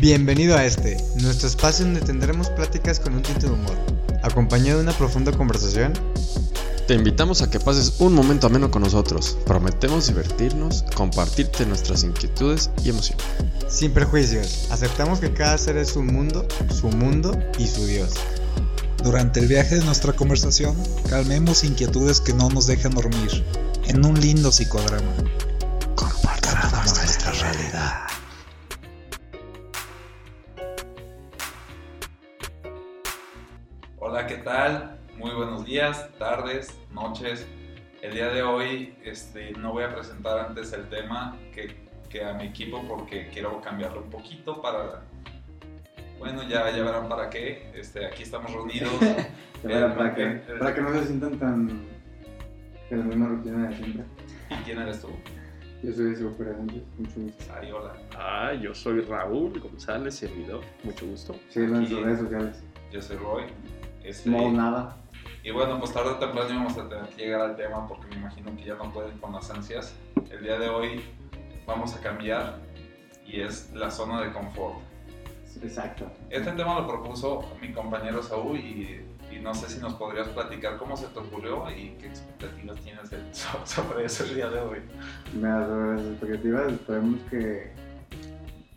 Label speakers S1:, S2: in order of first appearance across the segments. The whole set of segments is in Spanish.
S1: Bienvenido a este, nuestro espacio donde tendremos pláticas con un tinte de humor, acompañado de una profunda conversación.
S2: Te invitamos a que pases un momento ameno con nosotros. Prometemos divertirnos, compartirte nuestras inquietudes y emociones.
S1: Sin prejuicios, aceptamos que cada ser es un mundo, su mundo y su Dios.
S3: Durante el viaje de nuestra conversación, calmemos inquietudes que no nos dejan dormir, en un lindo psicodrama.
S4: Tal? Muy buenos días, tardes, noches. El día de hoy este, no voy a presentar antes el tema que, que a mi equipo porque quiero cambiarlo un poquito para... Bueno, ya, ya verán para qué. Este, aquí estamos reunidos.
S5: Para, para, que,
S4: Eh,
S5: para que no se sientan tan en la misma rutina de siempre.
S4: ¿Y quién eres tú?
S5: Yo soy Diego Pérez Sánchez, mucho gusto.
S4: Sari, hola.
S2: Ah, yo soy Raúl González, servidor. Mucho gusto.
S5: Síguelo en sus redes sociales.
S4: Yo soy Roy. Este,
S5: No, nada.
S4: Y bueno, pues tarde o temprano íbamos a tener que llegar al tema porque me imagino que ya no pueden con las ansias. El día de hoy vamos a cambiar y es la zona de confort.
S5: Exacto.
S4: Este tema lo propuso mi compañero Saúl y, y no sé si nos podrías platicar cómo se te ocurrió y qué expectativas tienes de- sobre eso el día de hoy.
S5: Mira, sobre las expectativas, esperemos que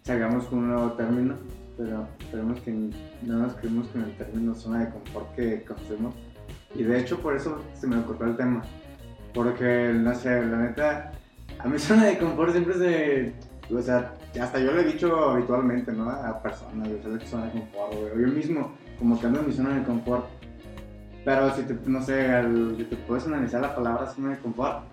S5: salgamos con un nuevo término, pero esperemos que no nos quedemos con el término zona de confort que conocemos. Y de hecho, por eso se me ocurrió el tema. Porque, no sé, la neta, a mi zona de confort siempre se. O sea, hasta yo lo he dicho habitualmente, ¿no? A personas, o sea, la zona de confort. O yo mismo, como que ando en mi zona de confort. Pero si te, no sé, si te puedes analizar la palabra zona de confort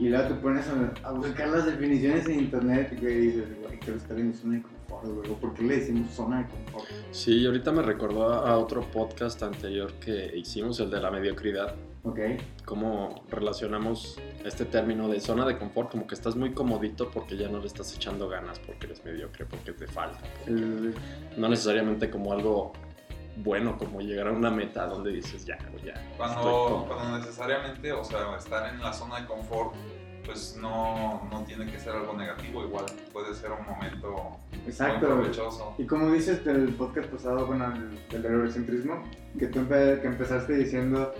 S5: y luego te pones a, a buscar las definiciones en internet y dices, güey, quiero estar en mi zona de confort, güey. ¿o ¿Por qué le decimos zona de confort?
S2: Sí, ahorita me recordó a otro podcast anterior que hicimos, el de la mediocridad.
S5: Ok.
S2: Cómo relacionamos este término de zona de confort, como que estás muy comodito porque ya no le estás echando ganas, porque eres mediocre, porque te falta. porque-
S5: El-
S2: No necesariamente como algo bueno, como llegar a una meta donde dices, ya, ya.
S4: Cuando,
S2: cómodo".
S4: cuando necesariamente, o sea, estar en la zona de confort, pues no, no tiene que ser algo negativo, igual puede ser un momento muy
S5: exacto.
S4: provechoso.
S5: Y como dices del podcast pasado, bueno, el, del eurocentrismo, que tú empe- que empezaste diciendo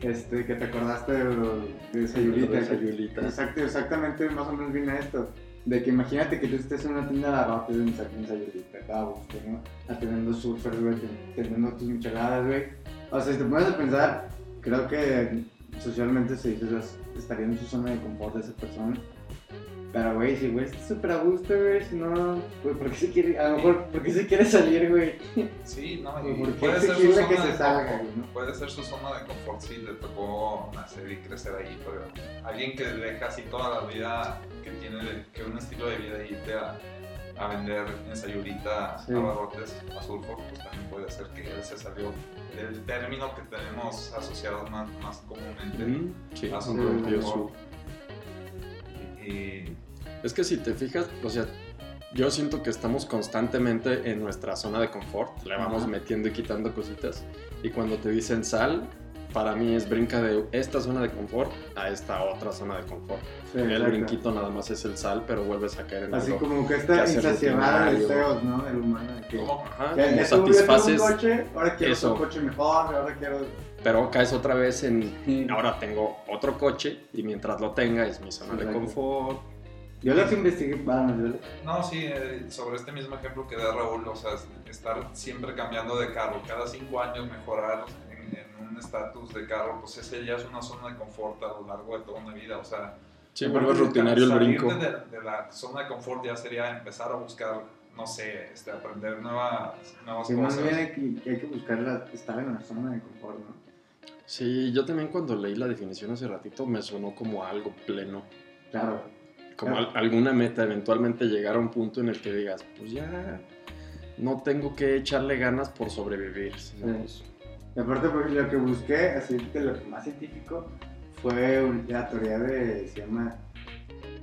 S5: este, que te acordaste de, de Sayulita.
S2: De Sayulita.
S5: Exacto, exactamente, más o menos viene a esto. De que imagínate que tú estés en una tienda de abarrotes en en Sayulita, gusto, ¿no? Atendiendo surfers, güey, ten- teniendo tus micheladas, güey. O sea, si te pones a pensar, creo que socialmente se dice, estaría en su zona de confort de esa persona. Pero, güey, si güey está súper a gusto, güey, si no, güey, ¿por qué se quiere, a lo mejor, ¿por qué se quiere salir, güey?
S4: Sí, no,
S5: ¿Por
S4: y
S5: qué
S4: puede ser su
S5: exigirle que
S4: zona
S5: se salga,
S4: confort,
S5: no?
S4: puede ser su zona de confort si le tocó nacer y crecer ahí, pero alguien que deja así toda la vida, que tiene que un estilo de vida y irte a, vender en Sayulita,
S5: Sí.
S4: a barrotes, a surfo, pues también puede ser que él se salió del término que tenemos asociado más, más comúnmente.
S2: Mm, Sí,
S4: a
S2: un
S4: zona de
S2: rollo
S4: confort.
S2: su-
S4: Y,
S2: Es que si te fijas, o sea, yo siento que estamos constantemente en nuestra zona de confort, le vamos
S5: Ajá.
S2: metiendo y quitando cositas. Y cuando te dicen sal, para mí es brinca de esta zona de confort a esta otra zona de confort.
S5: Sí,
S2: el
S5: exacto.
S2: brinquito nada más es el sal, pero vuelves a caer en
S5: Así
S2: algo.
S5: como que
S2: que
S5: esta insaciedad de deseos, ¿no? Del humano. de que
S4: ¿cómo?
S2: Ajá, como
S5: ya
S2: satisfaces,
S5: un coche, ahora quiero
S2: eso.
S5: otro coche mejor, ahora quiero...
S2: pero caes otra vez en ahora tengo otro coche y mientras lo tenga es mi zona de
S5: Exacto.
S2: confort.
S5: Yo los investigué, bueno, yo
S4: No, sí, eh, sobre este mismo ejemplo que da Raúl, o sea, estar siempre cambiando de carro, cada cinco años mejorar un estatus de carro, pues ese ya es una zona de confort a lo largo de toda una vida, o sea,
S2: Sí,
S5: de
S2: rutinario el brinco.
S4: De, de la zona de confort ya sería empezar a buscar, no sé, este, aprender nuevas, nuevas
S5: más
S4: cosas.
S5: bien hay que, hay que buscar la- estar en la zona de confort, ¿no?
S2: Sí, yo también cuando leí la definición hace ratito me sonó como algo pleno.
S5: Claro.
S2: como
S5: Claro.
S2: al- alguna meta, eventualmente llegar a un punto en el que digas, pues ya no tengo que echarle ganas por sobrevivir. sino,
S5: Sí.
S2: pues,
S5: Y aparte, por ejemplo, lo que busqué, así de lo que más científico, fue la teoría de, se llama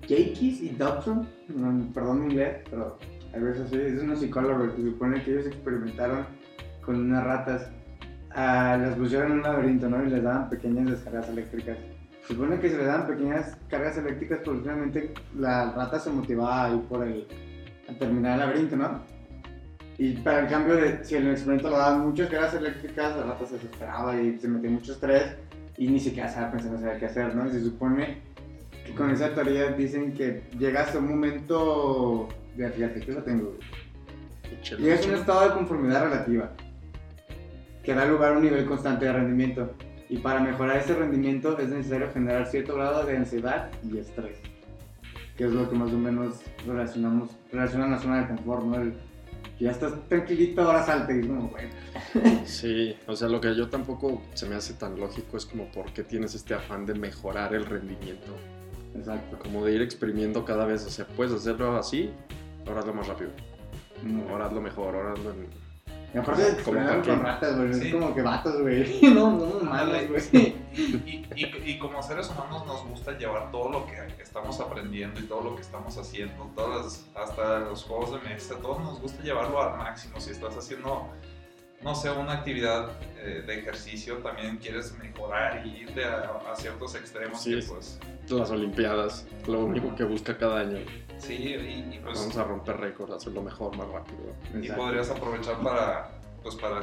S5: Jakis y Dobson, perdón mi inglés, pero a veces así, es unos psicólogos que supone que ellos experimentaron con unas ratas, ah, las pusieron en un laberinto, ¿no? Y les daban pequeñas descargas eléctricas. Se supone que se les daban pequeñas cargas eléctricas porque realmente la rata se motivaba a ir por el, a terminar el laberinto, ¿no? Y para el cambio de, si el experimento lo daban muchas cargas eléctricas, al rato se desesperaba y se metía mucho estrés y ni siquiera estaba pensando saber qué hacer, ¿no? Y se supone que con esa teoría dicen que llegas a un momento, de fíjate, que lo tengo. Llegas a un estado de conformidad relativa que da lugar a un nivel constante de rendimiento. Y para mejorar ese rendimiento es necesario generar cierto grado de ansiedad y estrés, que es lo que más o menos relacionamos, relaciona la zona de confort, ¿no? El, ya estás tranquilito, ahora salte y como, bueno.
S2: Sí, o sea, lo que yo tampoco se me hace tan lógico es como por qué tienes este afán de mejorar el rendimiento.
S5: Exacto.
S2: Como de ir exprimiendo cada vez, o sea, puedes hacerlo así, ahora hazlo más rápido.
S5: No.
S2: Ahora hazlo mejor, ahora hazlo en...
S5: Y aparte,
S2: Como
S5: con ratas, güey.
S4: Sí.
S5: Es como que vatos, güey. No, no, malos, güey.
S4: Y, y- y como seres humanos nos gusta llevar todo lo que estamos aprendiendo y todo lo que estamos haciendo, todas las- hasta los juegos de mesa, todos nos gusta llevarlo al máximo. Si estás haciendo, no sé, una actividad eh, de ejercicio, también quieres mejorar y irte a, a ciertos extremos
S2: Sí.
S4: que pues...
S2: Las Olimpiadas, lo único que busca cada año.
S4: Sí, y, y, pues...
S2: Vamos a romper récords, hacerlo mejor, más rápido.
S4: y
S5: Exacto.
S4: podrías aprovechar para, pues, para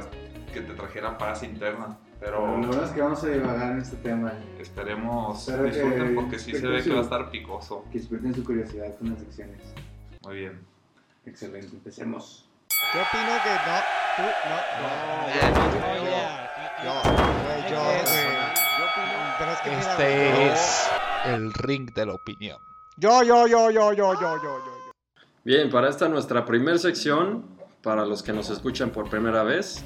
S4: que te trajera paz interna. Pero
S5: lo bueno es que vamos a divagar en este tema.
S4: esperemos
S5: Espero que-
S4: disfruten porque sí se ve que va a estar picoso.
S5: Que despierten su curiosidad con las secciones.
S4: Muy bien.
S5: Excelente, empecemos.
S6: Yo opino que no, tú, no, no, no, yo, yo, güey. Pero es que mira,
S7: Este
S6: güey,
S7: es el ring de la opinión.
S6: yo, yo, yo, yo, yo, yo, yo, yo, yo.
S2: Bien, para esta nuestra primera sección, para los que nos escuchan por primera vez,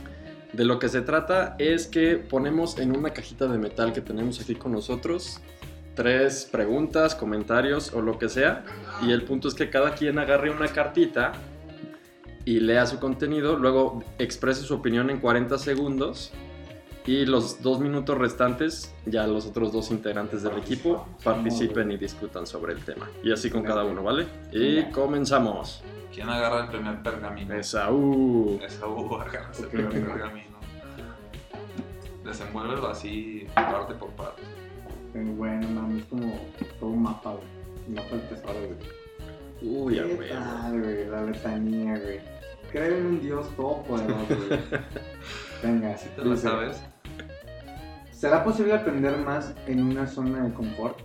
S2: de lo que se trata es que ponemos en una cajita de metal que tenemos aquí con nosotros tres preguntas, comentarios o lo que sea, y el punto es que cada quien agarre una cartita y lea su contenido, luego exprese su opinión en 40 segundos y los dos minutos restantes ya los otros dos integrantes del equipo participen y discutan sobre el tema. Y así con cada uno, ¿vale? Y comenzamos.
S4: ¿Quién agarra el primer pergamino?
S2: Esaú.
S4: Esaú agarra el primer pergamino. Desenvuélvelo así parte por parte.
S5: Pero bueno, mami, es como todo un mapa, güey. Un mapa del tesoro, güey.
S2: Uy, a
S5: ¿Qué
S2: huevo.
S5: tal, güey? La letanía, güey. Creo en un Dios todopoderoso, güey. Venga,
S4: ¿Sí te lo sabes?
S5: ¿Será posible aprender más en una zona de confort?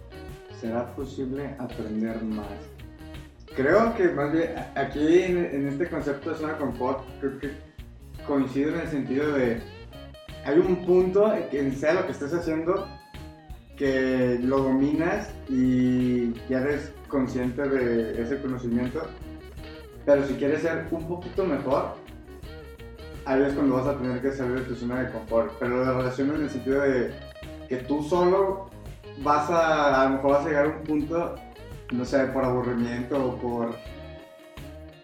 S5: ¿Será posible aprender más? Creo que más bien aquí en, este concepto de zona de confort, creo que coincido en el sentido de hay un punto en sea lo que estés haciendo que lo dominas y ya eres consciente de ese conocimiento, pero si quieres ser un poquito mejor, ahí es cuando vas a tener que salir de tu zona de confort. Pero lo relaciono en el sentido de que tú solo vas a, a lo mejor vas a llegar a un punto, no sé, por aburrimiento o por...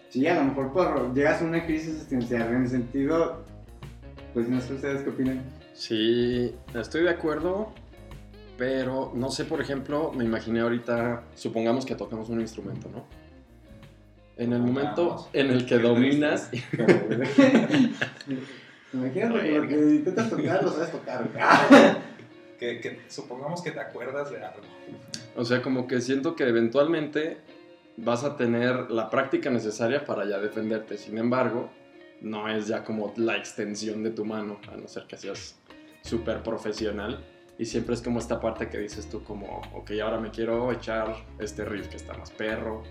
S5: Sí, a lo mejor por, llegas a una crisis existencial, en el sentido, pues no sé ustedes qué opinan.
S2: Sí, estoy de acuerdo, pero no sé, por ejemplo, me imaginé ahorita, supongamos que tocamos un instrumento, ¿no? En el momento
S4: Supongamos.
S2: en el que
S4: Qué
S2: dominas,
S5: Imagínate que lo que intentas tocar lo sabes tocar.
S4: Que, que supongamos que te acuerdas de algo.
S2: o sea, como que siento que eventualmente vas a tener la práctica necesaria para ya defenderte. Sin embargo, no es ya como la extensión de tu mano, a no ser que seas súper profesional. Y siempre es como esta parte que dices tú como, ok, ahora me quiero echar este riff que está más perro,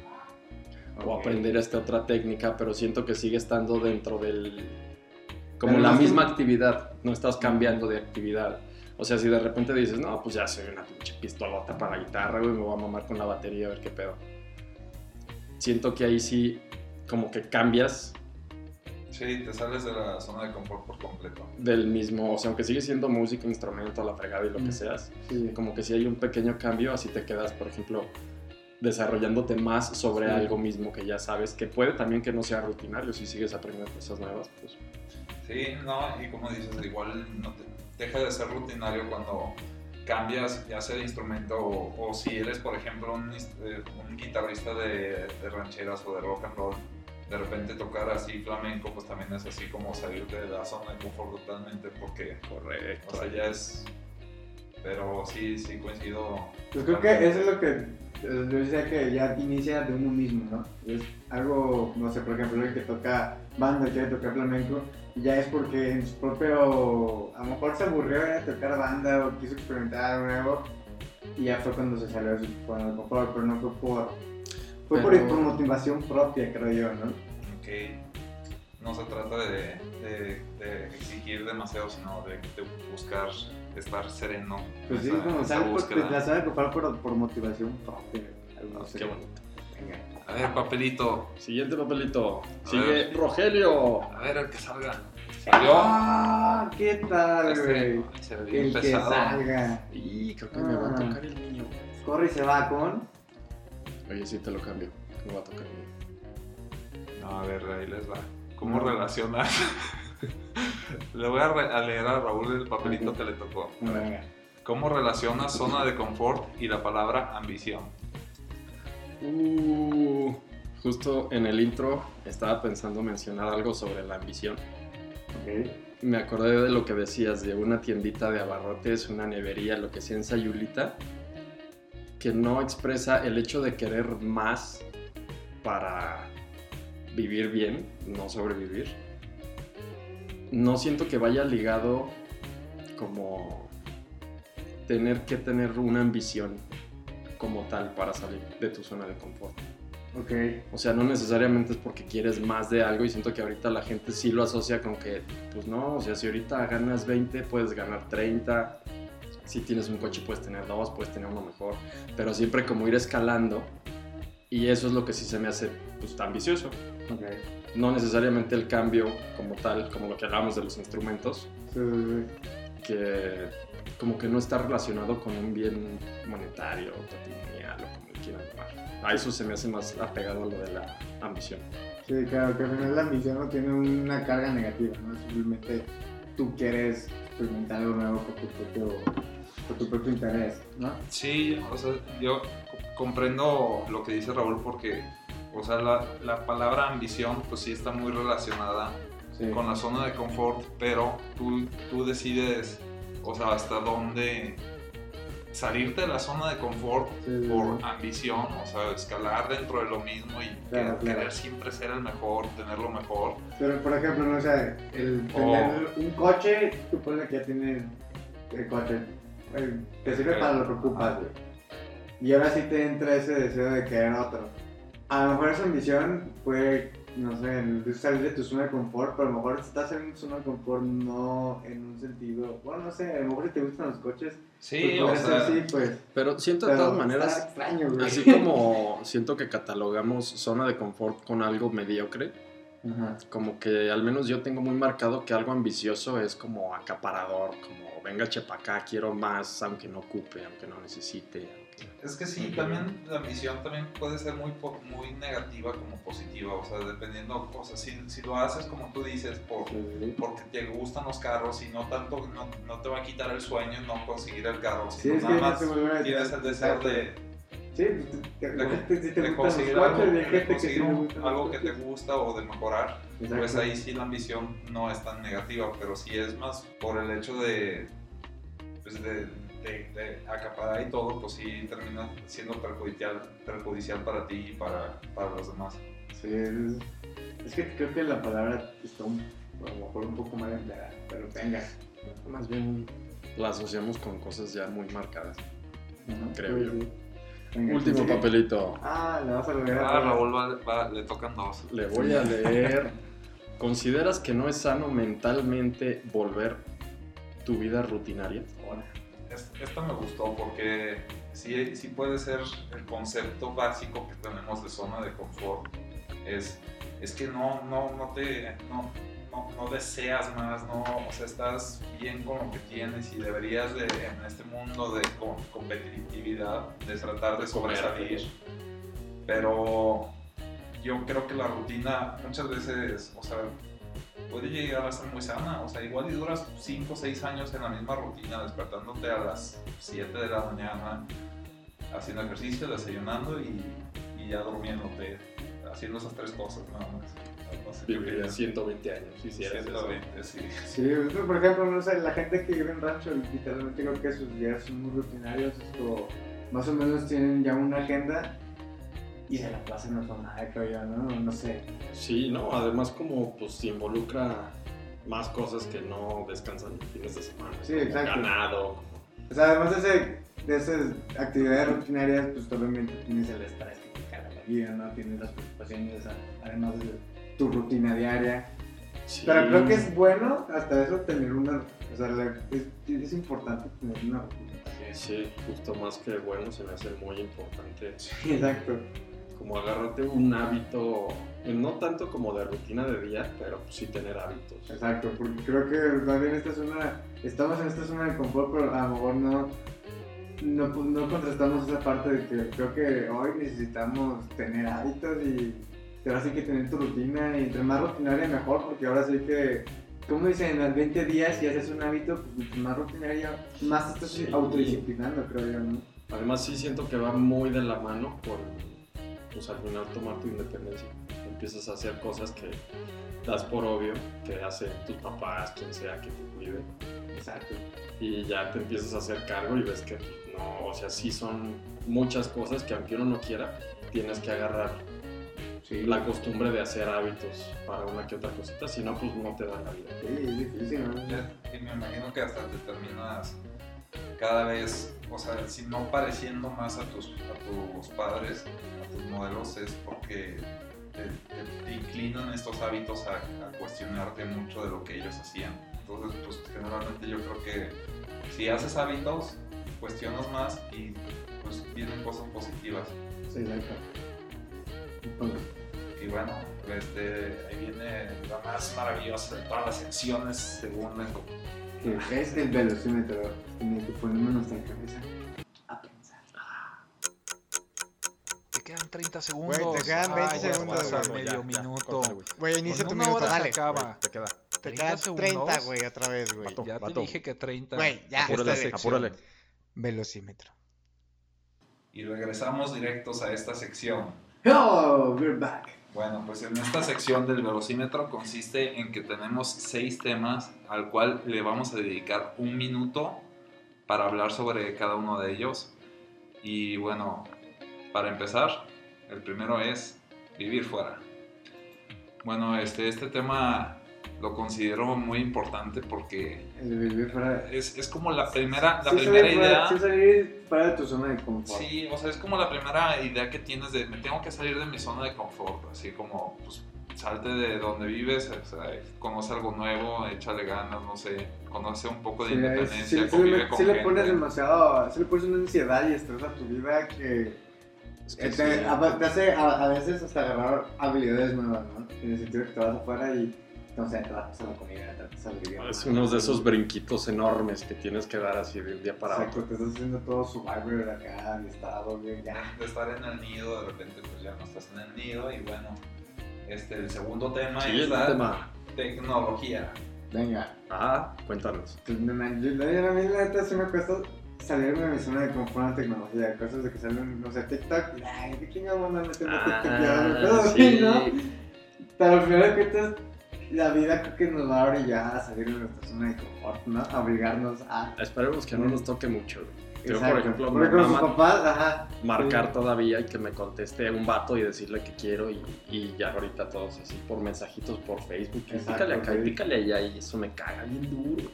S2: o
S5: Ok.
S2: aprender esta otra técnica, pero siento que sigue estando dentro del... Como
S5: Pero
S2: la
S5: más que-
S2: misma actividad, no estás cambiando de actividad. O sea, si de repente dices, no, pues ya soy una pinche pistolota para la guitarra, güey, me voy a mamar con la batería a ver qué pedo. Siento que ahí sí, como que cambias
S4: Sí, te sales de la zona de confort por completo.
S2: del mismo, o sea, aunque sigue siendo música, instrumento, la fregada y lo
S5: Mm.
S2: que seas,
S5: Sí.
S2: como que si hay un pequeño cambio, así te quedas, por ejemplo, desarrollándote más sobre
S5: Sí.
S2: algo mismo que ya sabes, que puede también que no sea rutinario, si sigues aprendiendo cosas nuevas, pues
S4: Sí, no, y como dices, igual no te- deja de ser rutinario cuando cambias ya sea de instrumento o, o si eres, por ejemplo, un, eh, un guitarrista de, de rancheras o de rock and roll, de repente tocar así flamenco, pues también es así como salirte de la zona de confort totalmente porque,
S2: correcto.
S4: o sea, ya es... Pero sí, sí coincido.
S5: Pues creo que eso es lo que yo decía que ya inicia de uno mismo, ¿no? Es algo, no sé, por ejemplo, el que toca banda, quiere tocar flamenco, ya es porque en su propio, a lo mejor se aburrió de tocar banda o quiso experimentar algo nuevo, y ya fue cuando se salió de su confort, pero no fue por, fue por-
S2: Pero-
S5: por, motivación propia, creo yo, ¿no?
S4: Ok. No se trata de, de- de exigir demasiado, sino de, de buscar estar sereno.
S5: Pues sí,
S4: esa-
S5: como
S4: esa
S5: sale por, la de confort por, por motivación propia.
S2: Ah, qué bonito.
S5: Venga.
S4: A ver, papelito.
S2: Siguiente papelito.
S4: A
S2: Sigue
S4: ver.
S2: Rogelio.
S4: A ver, el que salga. Salió.
S5: Ah, ¿qué tal,
S4: Este,
S5: güey?
S4: ay, se ve bien
S5: El que
S4: pesado.
S5: salga.
S2: Y creo que me va a
S5: Ah.
S2: tocar el niño.
S5: Corre y se va con.
S2: Oye, sí te lo cambio. Me va a tocar el niño.
S4: No, a ver, ahí les va. ¿Cómo
S5: No.
S4: relacionar? le voy a, leer a Raúl el papelito que le tocó. ¿Cómo relaciona zona de confort y la palabra ambición?
S2: Uh, justo en el intro estaba pensando mencionar algo sobre la ambición. Me acordé de lo que decías de una tiendita de abarrotes, una nevería, lo que sea en Sayulita, que no expresa el hecho de querer más para vivir bien, no sobrevivir. No siento que vaya ligado como tener que tener una ambición como tal para salir de tu zona de confort.
S5: Ok.
S2: O sea, no necesariamente es porque quieres más de algo y siento que ahorita la gente sí lo asocia con que, pues no, o sea, si ahorita ganas 20, puedes ganar 30. Si tienes un coche, puedes tener dos, puedes tener uno mejor. Pero siempre como ir escalando. Y eso es lo que sí se me hace pues, ambicioso.
S5: Ok.
S2: No necesariamente el cambio como tal, como lo que hablábamos de los instrumentos,
S5: Sí, sí,
S2: que como que no está relacionado con un bien monetario, patrimonial o como le quieran llamar. A eso se me hace más apegado a lo de la ambición.
S5: sí. Sí, claro, que al final la ambición no tiene una carga negativa, ¿no? Simplemente tú quieres experimentar algo nuevo por tu propio, por tu propio interés, ¿no?
S4: Sí, o sea, yo co- comprendo lo que dice Raúl porque, o sea, la, la palabra ambición pues sí está muy relacionada
S5: Sí.
S4: con la zona de confort, pero tú, tú decides, o sea, hasta dónde salirte de la zona de confort
S5: Sí, sí,
S4: por
S5: sí.
S4: ambición, o sea, escalar dentro de lo mismo y
S5: Claro,
S4: que-
S5: claro.
S4: querer siempre ser el mejor, tener lo mejor.
S5: Pero, por ejemplo, no sé, el tener un coche, tú pones que ya tienes el coche, eh, te sirve para lo que ocupas, güey. Y ahora sí te entra ese deseo de querer otro. A lo mejor esa ambición puede, no sé, salir de tu zona de confort, pero a lo mejor estás en una zona de confort no en un sentido, bueno, no sé, a lo mejor si te gustan los coches,
S4: Sí,
S5: pues
S4: o sea,
S5: así, pues.
S2: Pero siento de todas maneras,
S5: extraño,
S2: así como siento que catalogamos zona de confort con algo mediocre, como que al menos yo tengo muy marcado que algo ambicioso es como acaparador, como venga chepa acá, quiero más, aunque no ocupe, aunque no necesite.
S4: Es que sí, también la ambición también puede ser muy, muy negativa como positiva, o sea, dependiendo, o sea, si, si lo haces como tú dices, por,
S5: Sí,
S4: porque te gustan los carros y no tanto, no, no te va a quitar el sueño no conseguir el carro,
S5: Sí,
S4: sino
S5: que
S4: nada más
S5: a
S4: tienes el deseo de,
S5: Sí, te- te- si te
S4: de conseguir, algo, de
S5: que
S4: conseguir
S5: sí
S4: un-
S5: los
S4: algo que te gusta o de mejorar, pues ahí sí la ambición no es tan negativa, pero sí es más por el hecho de, pues de, de- de acaparar y todo, pues sí termina siendo perjudicial, perjudicial para ti y para, para los demás.
S5: Sí, es, es que creo que la palabra está un, a lo mejor un poco mal empleada, pero venga.
S2: Más bien la asociamos con cosas ya muy marcadas. Creo
S5: Sí,
S2: yo.
S5: sí. Venga,
S2: Último
S5: sigue.
S2: papelito.
S5: Ah, le vas a lograr.
S4: Ah, Raúl va- va- le tocan dos.
S2: Le voy a leer. ¿Consideras que no es sano mentalmente volver tu vida rutinaria?
S5: Ahora.
S4: Es- Esta me gustó porque sí, sí puede ser el concepto básico que tenemos de zona de confort. Es, es que no, no, no te no, no, no deseas más, no, o sea, estás bien con lo que tienes y deberías de, en este mundo de co- competitividad, de tratar de sobresalir. Pero yo creo que la rutina muchas veces, o sea, puede llegar a ser muy sana. O sea, igual y duras 5 o 6 años en la misma rutina, despertándote a las 7 de la mañana, haciendo ejercicio, desayunando y, y ya durmiéndote, haciendo esas tres cosas nada más. No sé qué
S2: Viviría
S4: opinas.
S2: 120 años si hicieras eso.
S4: 120, sí.
S5: Sí, por ejemplo, no sé, la gente que vive en rancho, literalmente creo que sus días son muy rutinarios, esto, más o menos tienen ya una agenda y se la pasan a tomar, creo yo, ¿no? No sé.
S2: Sí, no, además como pues involucra más cosas que no descansan fines de semana.
S5: Sí, exacto.
S2: Ganado.
S5: O sea, además de, ese, de esas actividades rutinarias, pues obviamente tienes el estrés que te carga la vida, ¿no? Tienes las preocupaciones, además de tu rutina diaria.
S2: Sí.
S5: Pero creo que es bueno hasta eso tener una... O sea, es, es importante tener una rutina.
S2: Sí, justo más que bueno, se me hace muy importante
S5: Exacto.
S2: Como agarrarte un hábito, no tanto como de rutina de día, pero sí tener hábitos.
S5: Exacto, porque creo que bien esta es una... Estamos en esta zona de confort, pero a lo mejor no... No, no contrastamos esa parte de que creo que hoy necesitamos tener hábitos y ahora sí que tener tu rutina y entre más rutinaria mejor porque ahora sí que, como dicen, en los 20 días si haces un hábito, pues más rutinaria, más te estás
S2: Sí.
S5: autodisciplinando, creo yo, ¿no?
S2: Además sí siento que va muy de la mano con, pues al final tomar tu independencia. Empiezas a hacer cosas que das por obvio, que hacen tus papás, quien sea que te cuide.
S5: Exacto.
S2: Y ya te empiezas a hacer cargo y ves que no, o sea, sí son muchas cosas que aunque uno no quiera, tienes que agarrar
S5: Sí.
S2: la costumbre de hacer hábitos para una que otra cosita, si no, pues no te da la vida.
S5: Sí, es difícil, ¿no?
S4: Y me imagino que hasta te terminas cada vez, o sea, si no pareciendo más a tus, a tus padres, a tus modelos, es porque te, te- te inclinan estos hábitos a, a cuestionarte mucho de lo que ellos hacían. Entonces, pues generalmente yo creo que si haces hábitos, cuestionas más y pues vienen cosas positivas.
S5: Sí, exacto. Entonces,
S4: Y bueno, este, ahí viene la más maravillosa de todas las secciones, según el
S5: que es el velocímetro, tiene que ponernos nuestra cabeza a pensar.
S7: Te quedan 30 segundos.
S6: Güey, te quedan 20
S7: Ay, ya
S6: segundos, güey,
S7: medio minuto.
S6: Güey, inicia tu minuto, dale.
S7: acaba.
S2: Te queda.
S6: Te
S7: 30
S6: quedan
S7: segundos.
S6: 30, güey, otra vez, güey.
S7: Ya te dije que 30.
S6: Güey, ya,
S2: Apúrale, apúrale.
S6: Velocímetro.
S4: Y regresamos directos a esta sección.
S5: Oh, we're back.
S4: Bueno, pues en esta sección del velocímetro consiste en que tenemos seis temas al cual le vamos a dedicar un minuto para hablar sobre cada uno de ellos. Y bueno, para empezar, el primero es vivir fuera. Bueno, este, este tema lo considero muy importante porque
S5: El de vivir fuera.
S4: es, es como la primera, la
S5: Sí,
S4: primera
S5: salir
S4: idea.
S5: sí salir fuera de tu zona de confort.
S4: Sí, o sea, es como la primera idea que tienes de me tengo que salir de mi zona de confort, así como pues salte de donde vives, o sea, conoce algo nuevo, échale ganas, no sé, conoce un poco de
S5: Sí,
S4: independencia,
S5: sí, sí
S4: convive
S5: le,
S4: con
S5: sí le
S4: gente.
S5: pones demasiado, sí le pones una ansiedad y estrés a tu vida que,
S2: Es que sí.
S5: te, a- te hace a, a veces hasta agarrar habilidades nuevas, ¿no? En el sentido que te vas afuera y, no sé, te vas a pasar la comida, te vas idioma.
S2: Es uno de esos brinquitos enormes que tienes que dar así de un día para
S5: Exacto,
S2: otro.
S5: te estás haciendo todo Survivor acá, de estado, güey, ya.
S4: de estar en el nido, de repente pues ya no estás en el nido y bueno, este, el segundo tema es la
S2: tema.
S4: tecnología.
S5: Venga.
S2: Ah, cuéntanos.
S5: Pues, yo, a mí la neta sí me cuesta salirme de mi zona de confort en tecnología, cosas de que salen, no sé, TikTok, ay, ¿qué chingados van a meter TikTok? Ya,
S2: Ah, sí.
S5: ¿no? Pero al final de cuentas, la vida creo que nos va a orillar a salir de nuestra zona de confort, ¿no? A obligarnos a...
S2: Esperemos que no nos toque mucho. güey. Yo, por ejemplo, me mama
S5: papás, ajá.
S2: marcar
S5: Sí.
S2: todavía y que me conteste un vato y decirle que quiero y, y ya ahorita todos así por mensajitos por Facebook.
S5: Exacto,
S2: pícale acá y
S5: sí.
S2: pícale allá y eso me caga bien duro.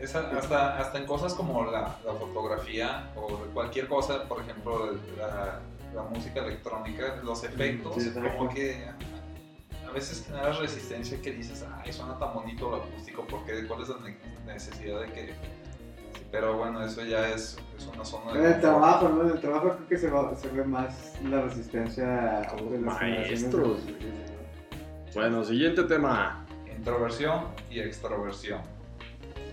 S4: Es hasta, hasta en cosas como la, la fotografía o cualquier cosa, por ejemplo, la, la música electrónica, los efectos,
S5: Sí,
S4: como que veces generas resistencia que dices, ay, suena tan bonito lo acústico, porque ¿cuál es la ne- necesidad de que...? Pero bueno, eso ya es, es una zona
S5: En el trabajo, ¿no? En el trabajo creo que se, va- se ve más la resistencia
S2: Como
S5: de las generaciones
S2: maestros. Bueno, siguiente tema.
S4: Introversión y extroversión.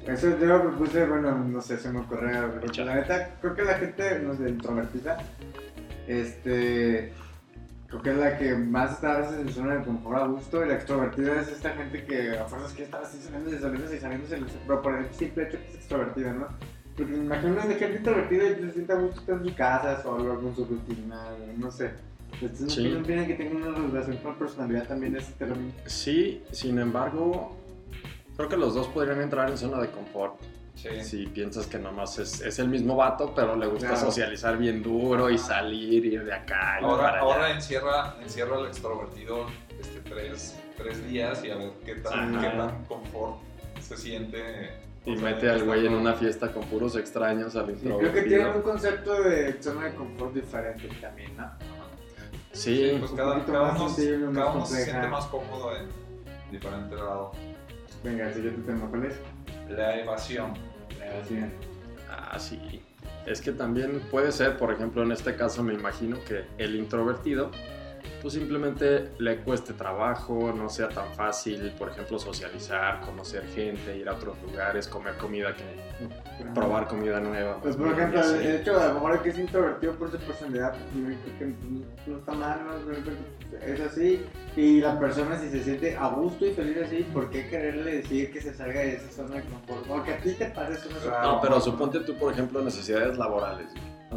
S5: Eso yo me propuse, bueno, no sé, se me ocurrió. La neta, creo que la gente, no sé, introvertida, este. Creo que es la que más está a veces en zona de confort a gusto. Y la extrovertida es esta gente que a fuerzas que está así saliendo y saliendo y saliendo, pero por el simple hecho que es extrovertida, ¿no? Porque me imagino gente introvertida y se sienta gusto estar en su casa, solo, con su rutina, no sé. Entonces,
S2: Sí.
S5: no tienen que tener una relación con la personalidad también es término.
S2: Sí, sin embargo, creo que los dos podrían entrar en zona de confort.
S4: Sí.
S2: Si piensas que nomás es, es el mismo vato, pero le gusta
S5: Claro.
S2: socializar bien duro y salir, ir de acá y
S4: Ahora,
S2: para allá.
S4: ahora encierra, encierra al extrovertido este, tres, tres días y a ver qué tan, qué tan confort se siente.
S2: Y
S4: sea,
S2: mete al güey en una fiesta con puros extraños al
S5: Sí, creo que tienen un
S2: introvertido.
S5: concepto de zona de confort diferente también, ¿no?
S2: Sí,
S4: Pues
S5: un
S4: cada, cada
S5: más
S4: uno, cada uno se siente más cómodo en diferente grado.
S5: Venga, el siguiente tema, ¿cuál es?
S4: La evasión.
S5: La evasión.
S2: Ah, sí. Es que también puede ser, por ejemplo, en este caso me imagino que el introvertido, pues simplemente le cueste trabajo, no sea tan fácil, por ejemplo, socializar, conocer gente, ir a otros lugares, comer comida que probar comida nueva.
S5: Pues por ejemplo, el hecho de a lo mejor que es introvertido por su personalidad, pues, no, está mal, ¿no? es así. Y la persona si se siente a gusto y feliz así, ¿por qué quererle decir que se salga de esa zona de confort? Porque a ti te parece una zona
S2: No, pero suponte tú, por ejemplo, necesidades laborales,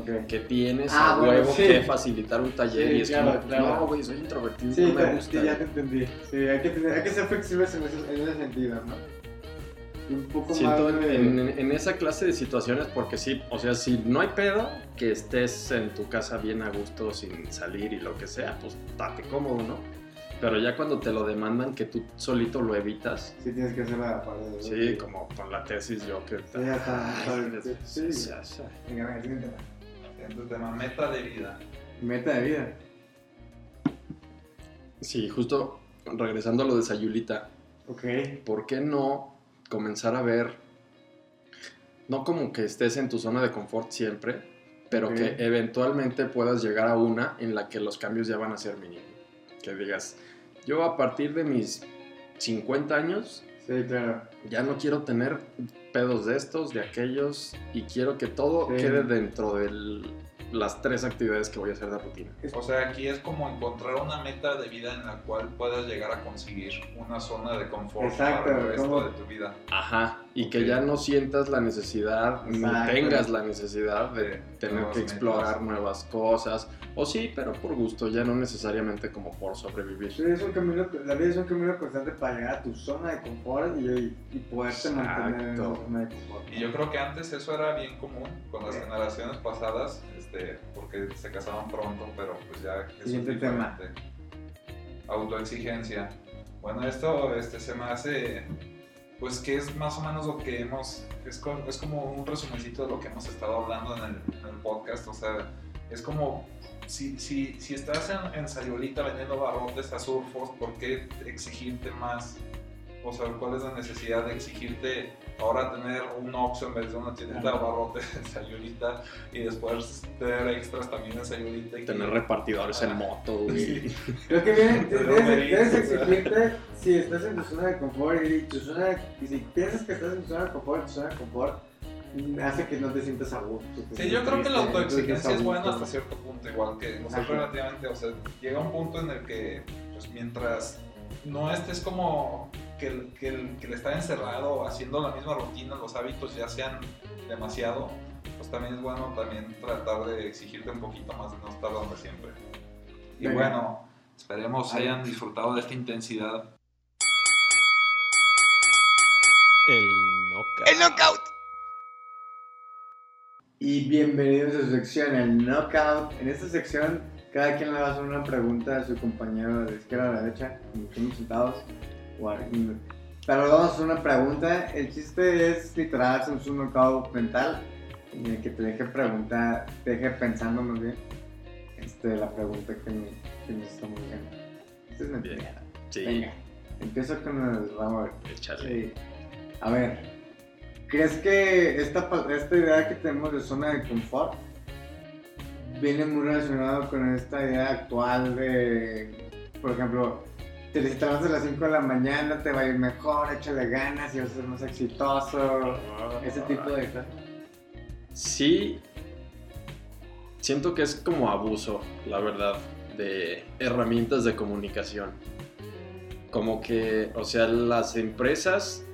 S2: güey,
S5: Ok.
S2: que tienes
S5: Ah,
S2: a
S5: bueno,
S2: huevo
S5: sí.
S2: que facilitar un taller
S5: Sí,
S2: y es
S5: claro,
S2: como,
S5: claro.
S2: no, güey, soy introvertido,
S5: Sí,
S2: no me gusta.
S5: sí, ya te entendí. Sí, hay que, tener- hay que ser flexibles en ese, en ese sentido, ¿no? Y un poco
S2: Siento
S5: más
S2: en,
S5: de...
S2: en- en esa clase de situaciones porque sí, o sea, si no hay pedo, que estés en tu casa bien a gusto sin salir y lo que sea, pues date cómodo, ¿no? Pero ya cuando te lo demandan que tú solito lo evitas,
S5: Sí, tienes que hacer la parte de...
S2: sí, como con la tesis yo que...
S5: Sí, siguiente.
S4: Siguiente tema, meta de vida.
S5: Meta de vida.
S2: Sí, justo regresando a lo de Sayulita,
S5: Ok.
S2: ¿por qué no comenzar a ver, no como que estés en tu zona de confort siempre, pero que eventualmente puedas llegar a una en la que los cambios ya van a ser mínimos? Que digas, yo a partir de mis 50 años
S5: Sí, claro.
S2: ya no quiero tener pedos de estos, de aquellos, y quiero que todo
S5: Sí.
S2: quede dentro de las tres actividades que voy a hacer de rutina.
S4: O sea, aquí es como encontrar una meta de vida en la cual puedas llegar a conseguir una zona de confort
S5: Exacto,
S4: para el resto
S5: como-
S4: de tu vida.
S2: Ajá, y que
S4: Ok.
S2: ya no sientas la necesidad, ni
S5: Exacto.
S2: tengas la necesidad de tener que explorar
S4: metas.
S2: nuevas cosas. O sí, pero por gusto, ya no necesariamente como por sobrevivir.
S5: Sí, es un camino, la vida es un camino constante para llegar a tu zona de confort y, y poderte mantener en
S2: Exacto.
S5: zona de confort.
S4: Y yo creo que antes eso era bien común con las generaciones pasadas, este, porque se casaban pronto, pero pues ya es
S5: Siguiente tema.
S4: diferente. Autoexigencia. Bueno, esto este, se me hace, pues que es más o menos lo que hemos, es, es como un resumencito de lo que hemos estado hablando en el, podcast, o sea, es como, si, si, si estás en, en Sayulita vendiendo barrotes a surfos, ¿por qué exigirte más? O sea, ¿cuál es la necesidad de exigirte ahora tener un Oxxo en vez de una tienda de abarrotes en Sayulita y después tener extras también en Sayulita? Y que-
S2: Tener repartidores en moto, güey.
S5: Creo que bien, debes, exigirte si estás en tu zona de confort y, tu zona, y si piensas que estás en tu zona de confort, tu zona de confort hace que no te sientas a gusto.
S4: Sí, yo creo que la
S5: no
S4: autoexigencia es buena hasta cierto punto, igual que, o sea,
S5: Ajá.
S4: relativamente, o sea, llega un punto en el que, pues mientras no estés como que, el- que, el- que el estar encerrado o haciendo la misma rutina, los hábitos ya sean demasiado, pues también es bueno también tratar de exigirte un poquito más de no estar donde siempre. Y
S5: Venga.
S4: bueno, esperemos hayan disfrutado de esta intensidad.
S7: El knockout.
S6: ¡El knockout!
S5: Y bienvenidos a su sección, el Knockout. En esta sección, cada quien le va a hacer una pregunta a su compañero de izquierda a derecha, como estamos sentados. Pero vamos a hacer una pregunta. El chiste es literal, hacemos un knockout mental en el que te deje preguntar, te deje pensando más bien este, la pregunta que, me, que nos estamos haciendo. Esta es mi
S2: Bien.
S5: primera.
S2: Sí,
S5: Venga, empiezo con el Ramón. Sí. A ver, ¿crees que esta, esta idea que tenemos de zona de confort viene muy relacionado con esta idea actual de, por ejemplo, te levantas a las 5 de la mañana, te va a ir mejor, échale ganas y vas a ser más exitoso, ese tipo de cosas?
S2: Sí, siento que es como abuso, la verdad, de herramientas de comunicación. Como que, o sea, las empresas,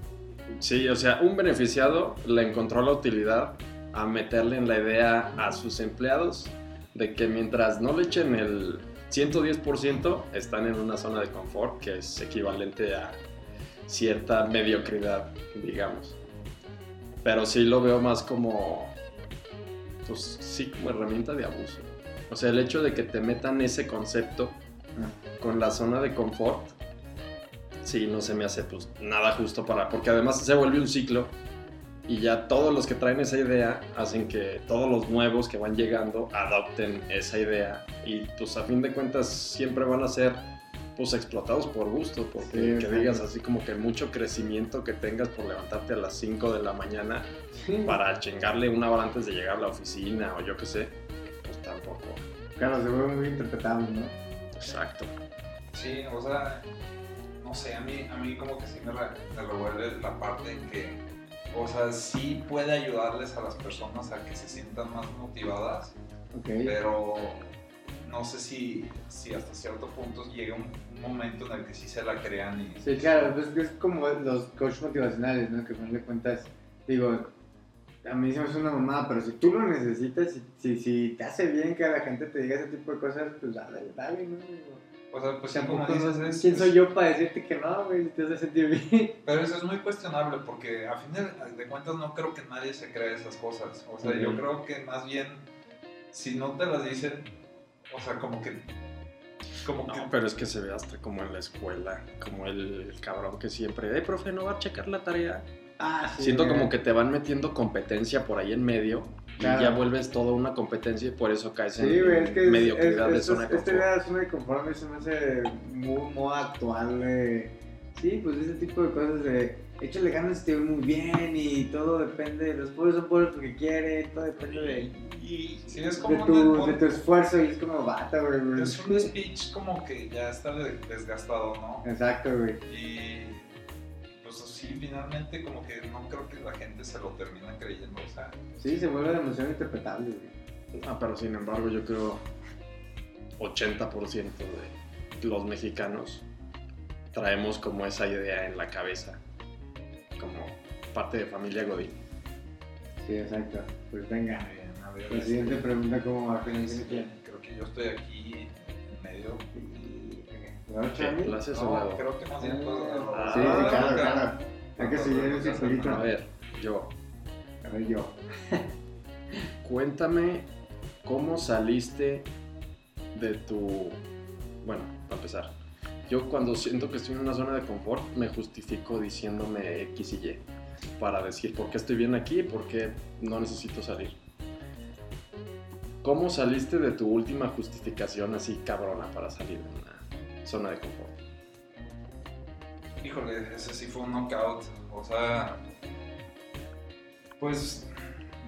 S2: sí, o sea, un beneficiado le encontró la utilidad a meterle en la idea a sus empleados de que mientras no le echen el 110%, están en una zona de confort que es equivalente a cierta mediocridad, digamos. Pero sí lo veo más como, pues sí, como herramienta de abuso. O sea, el hecho de que te metan ese concepto con la zona de confort, sí, no se me hace pues nada justo para, porque además se vuelve un ciclo y ya todos los que traen esa idea hacen que todos los nuevos que van llegando adopten esa idea y pues a fin de cuentas siempre van a ser pues explotados por gusto, porque
S5: Sí,
S2: que digas así como que mucho crecimiento que tengas por levantarte a las 5 de la mañana para chingarle una hora antes de llegar a la oficina o yo qué sé, pues tampoco.
S5: Claro, se vuelve muy interpretable, ¿no?
S2: Exacto.
S4: Sí, o sea, no sé, a mí, a mí como que sí me, re- me revuelve la parte en que, o sea, sí puede ayudarles a las personas a que se sientan más motivadas, pero no sé si, si hasta cierto punto llegue un, un momento en el que sí se la crean y...
S5: Sí, claro, pues es como los coaches motivacionales, ¿no? Que al final de cuentas, digo, a mí se me hace una mamada, pero si tú lo necesitas, si, si, si te hace bien que la gente te diga ese tipo de cosas, pues dale, dale, ¿no? Digo,
S4: O sea, pues
S5: tampoco,
S4: dices,
S5: no-
S4: es...
S5: ¿quién soy yo para decirte que no, güey? Te hace sentir bien.
S4: Pero eso es muy cuestionable porque a fin de, de cuentas no creo que nadie se crea esas cosas. O sea, yo creo que más bien, si no te las dicen, o sea, como que... Como que
S2: pero es que se ve hasta como en la escuela, como el cabrón que siempre, eh, profe, no va a checar la tarea.
S5: Ah, sí.
S2: Siento como que te van metiendo competencia por ahí en medio
S5: Claro.
S2: y ya vuelves toda una competencia y por eso caes
S5: Sí, güey, es
S2: en
S5: que es-
S2: mediocridad
S5: es,
S2: de
S5: es,
S2: zona de
S5: Esta idea de zona de mí se me hace muy moda actual de... Sí, pues ese tipo de cosas de... Échale ganas, te ve muy bien y todo depende... Los pobres son pobres porque quieren, todo depende de...
S4: sí, es
S5: De
S4: como
S5: tu,
S4: un-
S5: de tu esfuerzo y es como bata, güey. güey.
S4: es un speech como que ya está de- desgastado, ¿no?
S5: Exacto, güey.
S4: Y pues sí, finalmente como que no creo que la gente se lo termina creyendo, o sea,
S5: Sí, se vuelve demasiado interpretable, güey.
S2: Ah, pero sin embargo yo creo 80% de los mexicanos traemos como esa idea en la cabeza, como parte de familia Godín.
S5: Sí, exacto. Pues venga.
S4: bien, a ver,
S5: La
S4: este,
S5: siguiente pregunta, ¿cómo va? ¿Quién
S4: este, creo que yo estoy aquí en medio.
S5: ¿La ocho a
S2: ¿Qué
S5: mí?
S2: clases o
S4: No,
S2: luego?
S4: creo que más bien pues,
S2: Ah,
S5: Sí, sí,
S2: Ah,
S5: claro, claro. Hay que seguir el circulito.
S2: A ver, yo,
S5: A ver, yo.
S2: cuéntame cómo saliste de tu... Bueno, para empezar, yo cuando siento que estoy en una zona de confort me justifico diciéndome X y Y para decir por qué estoy bien aquí y por qué no necesito salir. ¿Cómo saliste de tu última justificación así cabrona para salir de una zona de confort?
S4: Híjole, ese sí fue un knockout. O sea, pues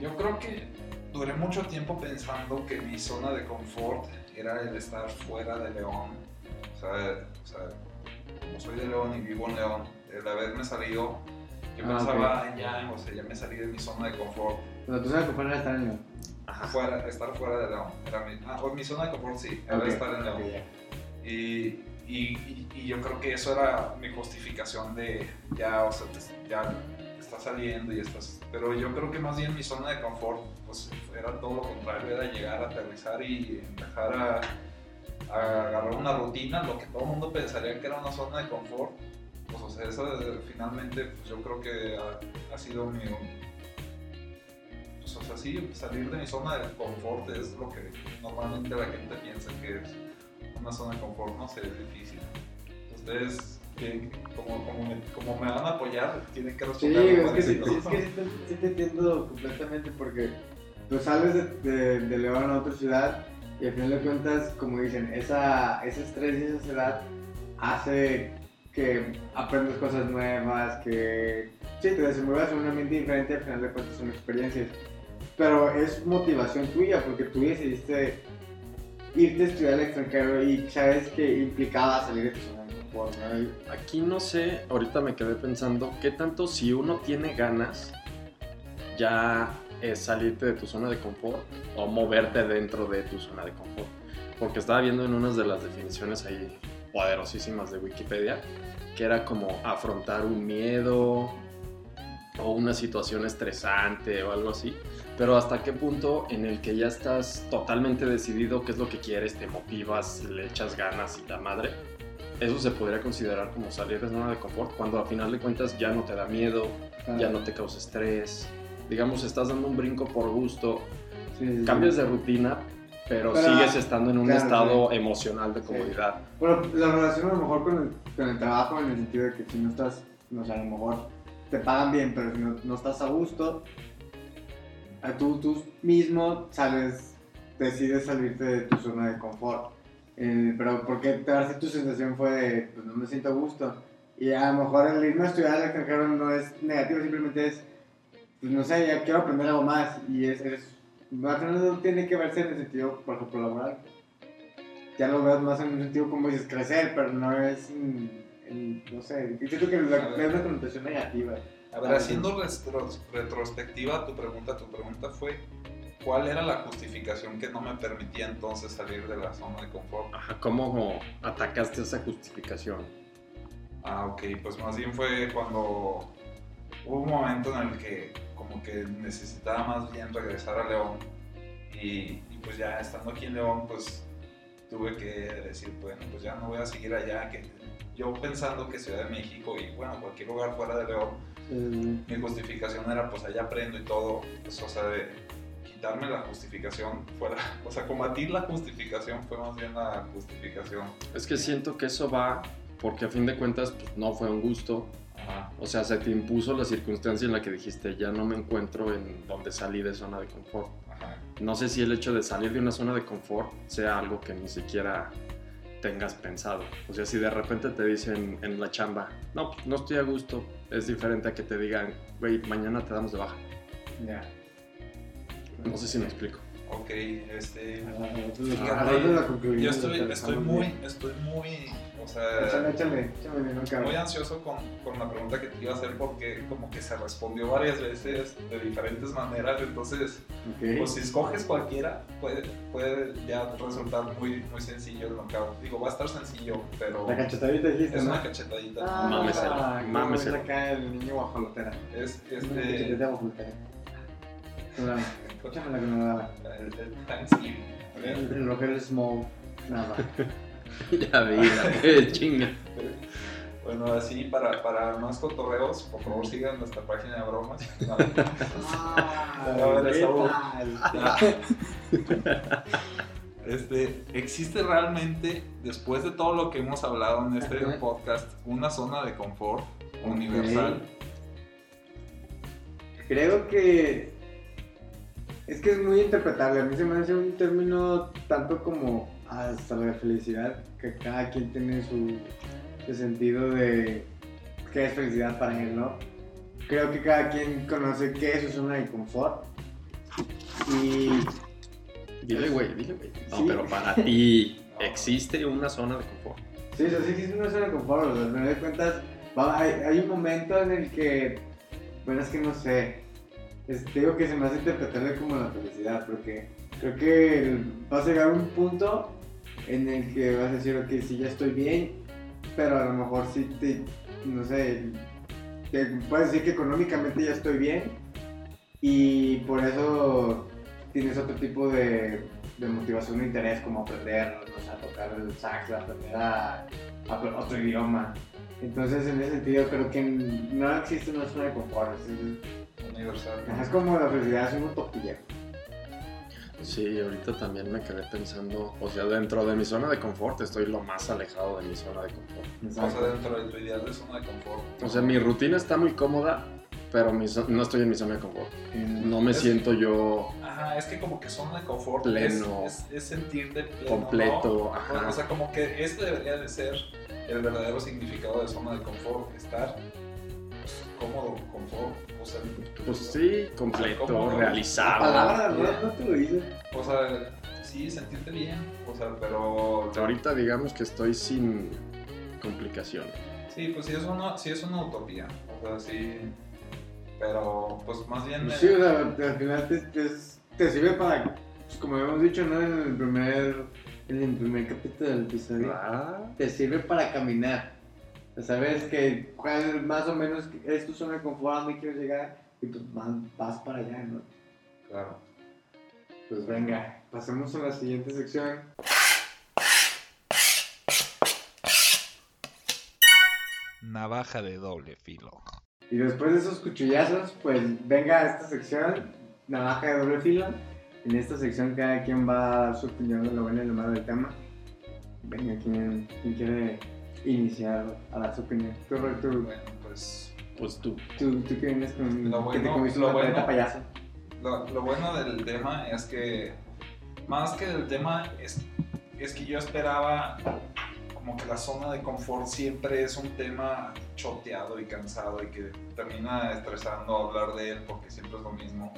S4: yo creo que duré mucho tiempo pensando que mi zona de confort era el estar fuera de León. O sea, o sea, como soy de León y vivo en León, el haberme salido, yo
S5: Ah,
S4: pensaba ya, o sea, ya me salí de mi zona de confort.
S5: O sea, tú sabes que fuera de estar en León.
S2: Ajá.
S4: Fuera, estar fuera de León. Era mi, ah, o mi zona de confort sí, era
S5: Ok,
S4: estar en León.
S5: ok, ya.
S4: Y, y, y- yo creo que eso era mi justificación de ya, o sea, te- ya estás saliendo y estás... Pero yo creo que más bien mi zona de confort, pues era todo lo contrario, era llegar a aterrizar y empezar a, a agarrar una rutina, lo que todo el mundo pensaría que era una zona de confort. Pues, o sea, eso finalmente, pues yo creo que ha, ha sido mi... Pues, o sea, sí, salir de mi zona de confort es lo que normalmente la gente piensa que es una zona de confort, no sé, es difícil. Ustedes, que- como, como, me, como me van a apoyar, tienen que
S5: Sí,
S4: responder. algo
S5: es que, sí, sí, es que sí te, sí te entiendo completamente porque tú sales de, de- de León a otra ciudad y al final de cuentas, como dicen, esa, ese estrés y esa ansiedad hace que aprendas cosas nuevas, que sí, te desenvuelvas en un ambiente diferente, al final de cuentas son experiencias. Pero es motivación tuya porque tú decidiste irte a estudiar al extranjero y sabes que implicaba salir de tu zona de confort, ¿no?
S2: Aquí no sé, ahorita me quedé pensando, ¿qué tanto si uno tiene ganas ya es salirte de tu zona de confort o moverte dentro de tu zona de confort? Porque estaba viendo en unas de las definiciones ahí poderosísimas de Wikipedia que era como afrontar un miedo o una situación estresante o algo así. Pero hasta qué punto en el que ya estás totalmente decidido qué es lo que quieres, te motivas, le echas ganas y la madre, eso se podría considerar como salir de zona de confort cuando a final de cuentas ya no te da miedo, ya no te causa estrés. digamos, estás dando un brinco por gusto,
S5: Sí, sí, sí.
S2: cambias de rutina, pero,
S5: Pero,
S2: sigues estando en un
S5: claro,
S2: estado emocional de comodidad.
S5: Bueno, la relación a lo mejor con el, con el trabajo en el sentido de que si no estás, no sé, a lo mejor te pagan bien, pero si no, no estás a gusto, tú, tú mismo sales, decides salirte de tu zona de confort. Eh, pero porque te hace tu sensación fue de, pues no me siento a gusto. Y a lo mejor el irme a estudiar al extranjero no es negativo, simplemente es, pues no sé, ya quiero aprender algo más. Y es, es no tiene que verse en el sentido, por ejemplo, laboral ya lo veo más en un sentido como dices crecer, pero no es, en- en- no sé, siento que la- es una connotación negativa.
S4: A ver, haciendo retro- retrospectiva a tu pregunta, tu pregunta fue ¿cuál era la justificación que no me permitía entonces salir de la zona de confort?
S2: Ajá, ¿Cómo atacaste esa justificación?
S4: Ah, ok, pues más bien fue cuando hubo un momento en el que como que necesitaba más bien regresar a León y, y pues ya estando aquí en León pues tuve que decir, bueno, pues ya no voy a seguir allá, que yo pensando que Ciudad de México y bueno, cualquier lugar fuera de León mi justificación era pues allá aprendo y todo, pues, o sea, de quitarme la justificación fuera, o sea, combatir la justificación fue más bien la justificación.
S2: Es que siento que eso va porque a fin de cuentas pues, no fue un gusto.
S4: Ajá.
S2: O sea, se te impuso la circunstancia en la que dijiste, ya no me encuentro en donde salí de zona de confort.
S4: Ajá.
S2: No sé si el hecho de salir de una zona de confort sea algo que ni siquiera tengas pensado. O sea, si de repente te dicen en la chamba, no, pues, no estoy a gusto, es diferente a que te digan, güey, mañana te damos de baja.
S5: Ya.
S2: No sé si me explico.
S4: Ok, este...
S5: Fíjate,
S4: Fíjate, Yo estoy, estoy muy, estoy muy, o
S5: Échale,
S4: sea,
S5: échale, échale bien, no
S4: muy ansioso con, con la pregunta que te iba a hacer porque como que se respondió varias veces de diferentes maneras, entonces,
S5: Ok.
S4: pues si escoges cualquiera, puede, puede ya resultar muy, muy sencillo el knockout. Digo, va a estar sencillo, pero
S5: La cachetadita dijiste,
S4: es
S5: ¿no?
S4: una cachetadita.
S5: Ah, qué
S2: mámesela.
S5: bueno acá el niño guajolotera.
S4: Es,
S5: Una
S4: este,
S5: cachetadita guajolotera. Hola, Échamela que me da
S4: el, el Thanksgiving.
S5: el, el Roger Small. Nada.
S2: la qué chinga.
S4: Bueno, así para, para más cotorreos, por favor sigan nuestra página de bromas. No,
S5: Ah,
S4: A ver,
S5: ¿qué
S4: Saúl.
S5: tal?
S4: Este, ¿existe realmente, después de todo lo que hemos hablado en este
S5: Ajá.
S4: podcast, una zona de confort universal?
S5: Creo que es que es muy interpretable. A mí se me hace un término tanto como hasta la felicidad, que cada quien tiene su, su sentido de qué es felicidad para él, ¿no? Creo que cada quien conoce qué es su zona de confort. Y
S2: Dile, güey, dile, güey. No,
S5: Sí.
S2: pero para ti, ¿existe una zona de confort?
S5: Sí, o sea, sí existe una zona de confort, o sea, al final de cuentas, va- hay, hay un momento en el que, bueno, es que no sé, digo que se me hace interpretarle como la felicidad, porque creo que vas a llegar un punto en el que vas a decir, ok, sí, ya estoy bien, pero a lo mejor sí te, no sé, te puedes decir que económicamente ya estoy bien, y por eso tienes otro tipo de, de motivación o interés, como aprender o sea, a tocar el sax, aprender a, a otro idioma. Entonces, en ese sentido, creo que no existe una zona de confort. Es,
S4: Universal.
S5: es como la felicidad, es una utopía.
S2: Sí, ahorita también me quedé pensando, o sea, dentro de mi zona de confort estoy lo más alejado de mi zona de confort.
S4: O sea, dentro de tu ideal de zona de confort.
S2: O sea, mi rutina está muy cómoda, pero mi no estoy en mi zona de confort. No me
S4: Es-
S2: siento yo
S4: Ajá, es que como que zona de confort
S2: Pleno.
S4: es, es, es sentirte pleno,
S2: completo,
S4: ¿no?
S2: ajá.
S4: O sea, como que este debería de ser el verdadero significado de zona de confort, estar pues, cómodo, confort, o sea,
S2: Pues sí, completo,
S4: ¿Cómo?
S5: La
S2: realizado.
S5: palabra, ¿no? No te lo dices.
S4: o sea, sí, sentirte bien, o sea, pero
S2: Ahorita digamos que estoy sin complicaciones.
S4: sí, pues sí es una, sí es una utopía, o sea, sí, pero pues más bien...
S5: Sí, o sea, al final te, te, te sirve para, pues, como habíamos dicho, ¿no? En el primer, en el primer capítulo del episodio.
S2: Ah,
S5: te sirve para caminar. Sabes que cuál más o menos es tu zona de confort, a dónde quieres llegar y pues vas, vas para allá, ¿no?
S4: Claro.
S5: Pues venga, pasemos a la siguiente sección.
S3: Navaja de doble filo.
S5: Y después de esos cuchillazos, pues venga a esta sección, navaja de doble filo. En esta sección cada quien va a dar su opinión de lo bueno y lo malo del tema. Venga, ¿quién, quién quiere iniciar a dar su opinión? Tú, Roy, tú,
S4: Bueno, pues
S2: Pues tú.
S5: tú, tú que vienes con
S4: Lo
S5: que te
S4: bueno-
S5: comiste
S4: lo
S5: una
S4: bueno-
S5: payaso.
S4: lo, lo bueno del tema es que, más que del tema, es, es que yo esperaba como que la zona de confort siempre es un tema choteado y cansado y que termina estresando hablar de él porque siempre es lo mismo.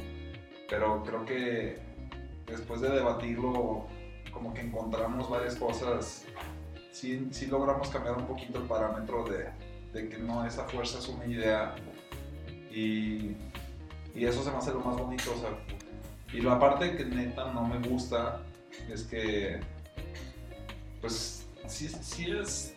S4: Pero creo que después de debatirlo, como que encontramos varias cosas, sí, sí logramos cambiar un poquito el parámetro de, de que no esa fuerza es una idea y, y eso se me hace lo más bonito. O sea, y la parte que neta no me gusta es que, pues, sí, sí es,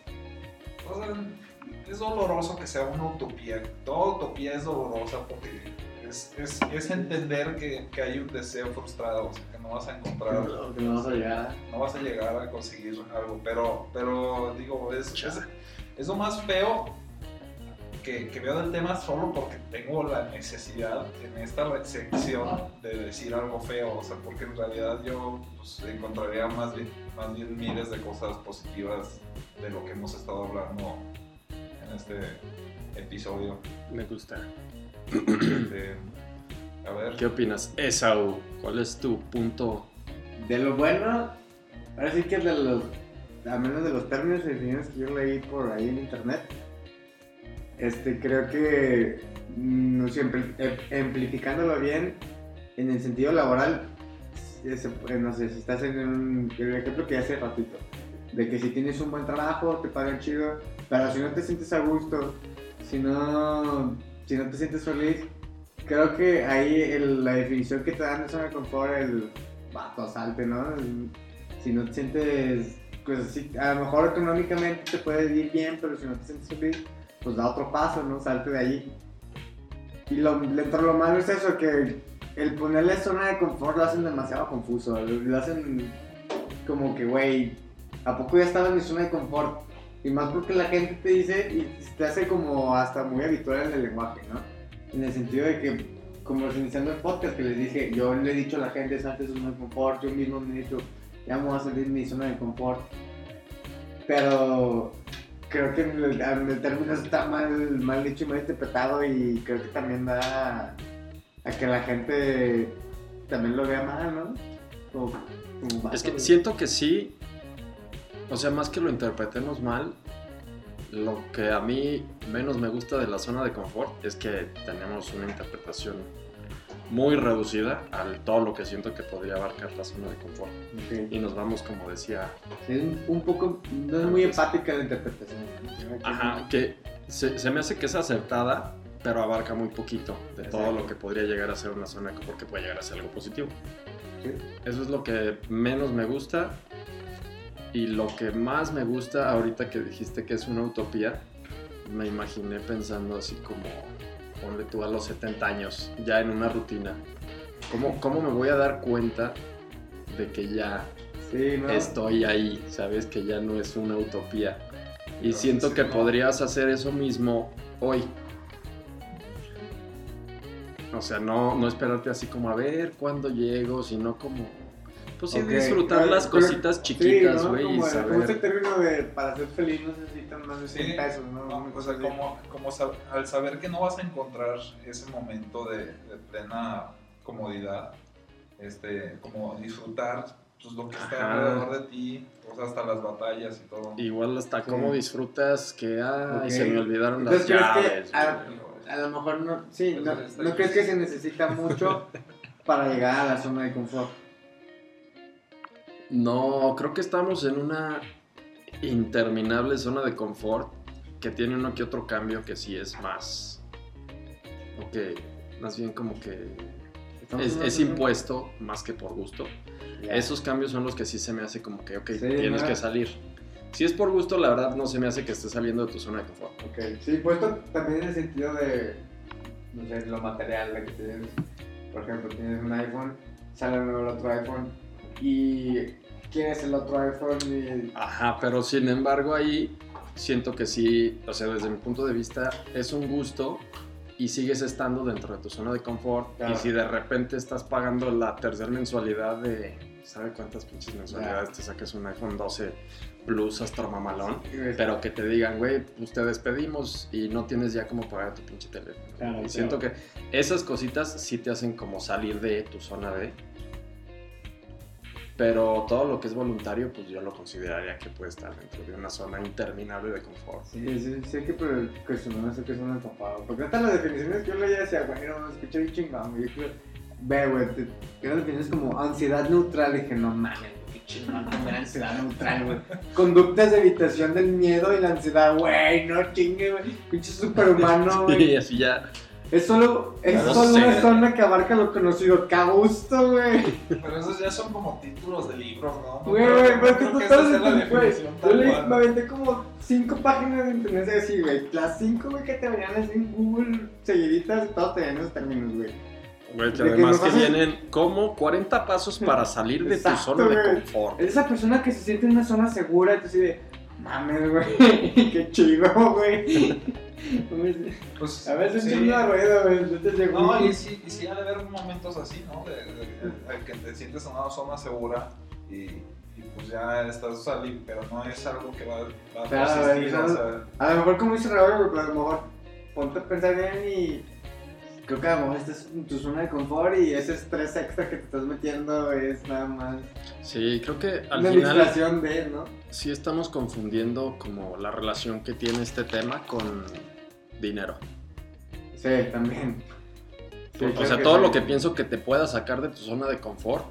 S4: es doloroso que sea una utopía. Toda utopía es dolorosa porque es, es, es entender que, que hay un deseo frustrado, o sea, que no vas a encontrar
S5: Que no vas a llegar.
S4: no vas a llegar a conseguir algo, pero, pero digo, es, es, es lo más feo que, que veo del tema solo porque tengo la necesidad en esta sección de decir algo feo, o sea, porque en realidad yo pues, encontraría más bien, más bien miles de cosas positivas de lo que hemos estado hablando en este episodio.
S2: Me gusta.
S4: Este, a ver,
S2: ¿Qué opinas? Esau, ¿cuál es tu punto?
S5: De lo bueno, ahora sí que de los, a menos de los términos y definiciones que yo leí por ahí en internet, este, creo que, mm, no siempre, em- amplificándolo bien, en el sentido laboral, es- eh, no sé, si estás en un, el ejemplo que hace ratito, de que si tienes un buen trabajo, te pagan chido, pero si no te sientes a gusto, si no, si no te sientes feliz, creo que ahí la definición que te dan zona de confort, el vato, salte, ¿no? Si no te sientes, pues así, a lo mejor económicamente te puede ir bien, pero si no te sientes feliz, pues da otro paso, ¿no? Salte de allí. Y lo, dentro de lo malo es eso, que el ponerle zona de confort lo hacen demasiado confuso, lo hacen como que, güey, ¿a poco ya estaba en mi zona de confort? Y más porque la gente te dice y te hace como hasta muy habitual en el lenguaje, ¿no? En el sentido de que, como iniciando el podcast que les dije, yo le he dicho a la gente, salte de zona de confort, yo mismo me he dicho, ya me voy a salir de mi zona de confort. Pero creo que el, el término está mal, mal dicho y mal interpretado y creo que también da a que la gente también lo vea mal, ¿no? Como- como
S2: Es que siento que sí, o sea, más que lo interpretemos mal, lo que a mí menos me gusta de la zona de confort es que tenemos una interpretación muy reducida al todo lo que siento que podría abarcar la zona de confort.
S5: ok.
S2: Y nos vamos, como decía,
S5: es un- poco, no es muy empática la interpretación.
S2: ajá, que se, se me hace que es acertada, pero abarca muy poquito de todo
S5: Exacto.
S2: lo que podría llegar a ser una zona de confort que puede llegar a ser algo positivo.
S5: Sí.
S2: Eso es lo que menos me gusta. Y lo que más me gusta ahorita que dijiste que es una utopía, me imaginé pensando así como, ponle tú a los 70 años, ya en una rutina. ¿Cómo, cómo me voy a dar cuenta de que ya
S5: Sí, ¿no?
S2: estoy ahí? ¿Sabes? Que ya no es una utopía. Y siento
S4: sí,
S2: que
S4: ¿no?
S2: podrías hacer eso mismo hoy. O sea, no, no esperarte así como a ver cuándo llego, sino como... Pues sí, disfrutar las
S5: pero-
S2: cositas chiquitas,
S5: sí, ¿no?
S2: güey,
S5: Como, el-
S2: saber...
S5: término de para ser feliz no necesitan más de 100
S4: Sí,
S5: pesos, ¿no?
S4: No, o sea, como, como sab- al saber que no vas a encontrar ese momento de, de plena comodidad, este, como disfrutar pues, lo que está
S2: Ajá.
S4: alrededor de ti, o sea, hasta las batallas y todo.
S2: Igual hasta
S5: Sí.
S2: cómo disfrutas que, ay, se me olvidaron las
S5: Entonces, ¿crees que
S2: llaves.
S5: a-
S2: güey.
S5: A lo mejor no, sí, no,
S4: Entonces, está
S5: no crees que se necesita mucho para llegar a la zona de confort.
S2: No, creo que estamos en una interminable zona de confort que tiene uno que otro cambio que sí es más... Ok, más bien como que es, impuesto más que por gusto. Esos cambios son los que sí se me hace como que, ok,
S5: Sí,
S2: tienes
S5: ¿no?
S2: que salir. Si es por gusto, la verdad no se me hace que estés saliendo de tu zona de confort.
S5: Ok, sí, puesto también en el sentido de, no sé, lo material, de que tienes, por ejemplo, tienes un iPhone, sale nuevo otro iPhone y quieres el otro iPhone y...
S2: Ajá, pero sin embargo ahí siento que sí, o sea, desde mi punto de vista es un gusto y sigues estando dentro de tu zona de confort.
S5: Claro.
S2: Y si de repente estás pagando la tercera mensualidad de. ¿Sabe cuántas pinches mensualidades te sacas un iPhone 12 Plus hasta mamalón? Pero que te digan, güey, pues te despedimos y no tienes ya como pagar tu pinche teléfono.
S5: Claro,
S2: y siento que esas cositas sí te hacen como salir de tu zona de. Pero todo lo que es voluntario, pues yo lo consideraría que puede estar dentro de una zona interminable de confort.
S5: Sí, sí, sí hay que pre- cuestionar eso que es un enfapado. Porque hasta las definiciones que yo leía decía, güey, no, escuché bien chingón. Yo creo- Ve, güey, que eran definiciones como ansiedad neutral. Y dije, no mames, qué chingón tener ansiedad neutral, güey. Conductas de evitación del miedo y la ansiedad, güey, no chingue, güey. Pinche superhumano, güey.
S2: Y así ya.
S5: Es solo, es
S2: No
S5: solo
S2: sé.
S5: una zona que abarca lo conocido. ¡Qué a gusto, güey!
S4: Pero esos ya son como títulos de libros, ¿no? No
S5: Güey,
S4: creo-
S5: güey,
S4: no
S5: pero es que
S4: definición
S5: Yo
S4: cual.
S5: me aventé como cinco páginas de internet así, güey. Las cinco, güey, que te venían así en Google seguiditas todos tenían esos términos, güey.
S2: Güey, que
S5: De que
S2: además que vienen como 40 pasos para salir de
S5: Exacto,
S2: tu zona de confort.
S5: Es esa persona que se siente en una zona segura y tú así de, mames, güey, qué chido, güey.
S4: Pues,
S5: A veces
S4: sí.
S5: es una rueda, güey.
S4: No, y sí, y sí ha de haber momentos así, ¿no? De, de- de- de que te sientes en una zona segura y, y pues ya estás saliendo, pero no es algo que va, va a persistir,
S5: güey,
S4: o sea,
S5: A lo mejor, como dice Raúl, a lo mejor ponte a pensar bien y. Creo que a lo mejor estás en tu zona de confort y ese estrés extra que te estás metiendo es nada más
S2: Sí, creo que al
S5: una
S2: final
S5: distracción de, ¿no?
S2: sí estamos confundiendo como la relación que tiene este tema con dinero.
S5: Sí, también. Sí,
S2: o sea, todo
S5: sí.
S2: lo que pienso que te pueda sacar de tu zona de confort,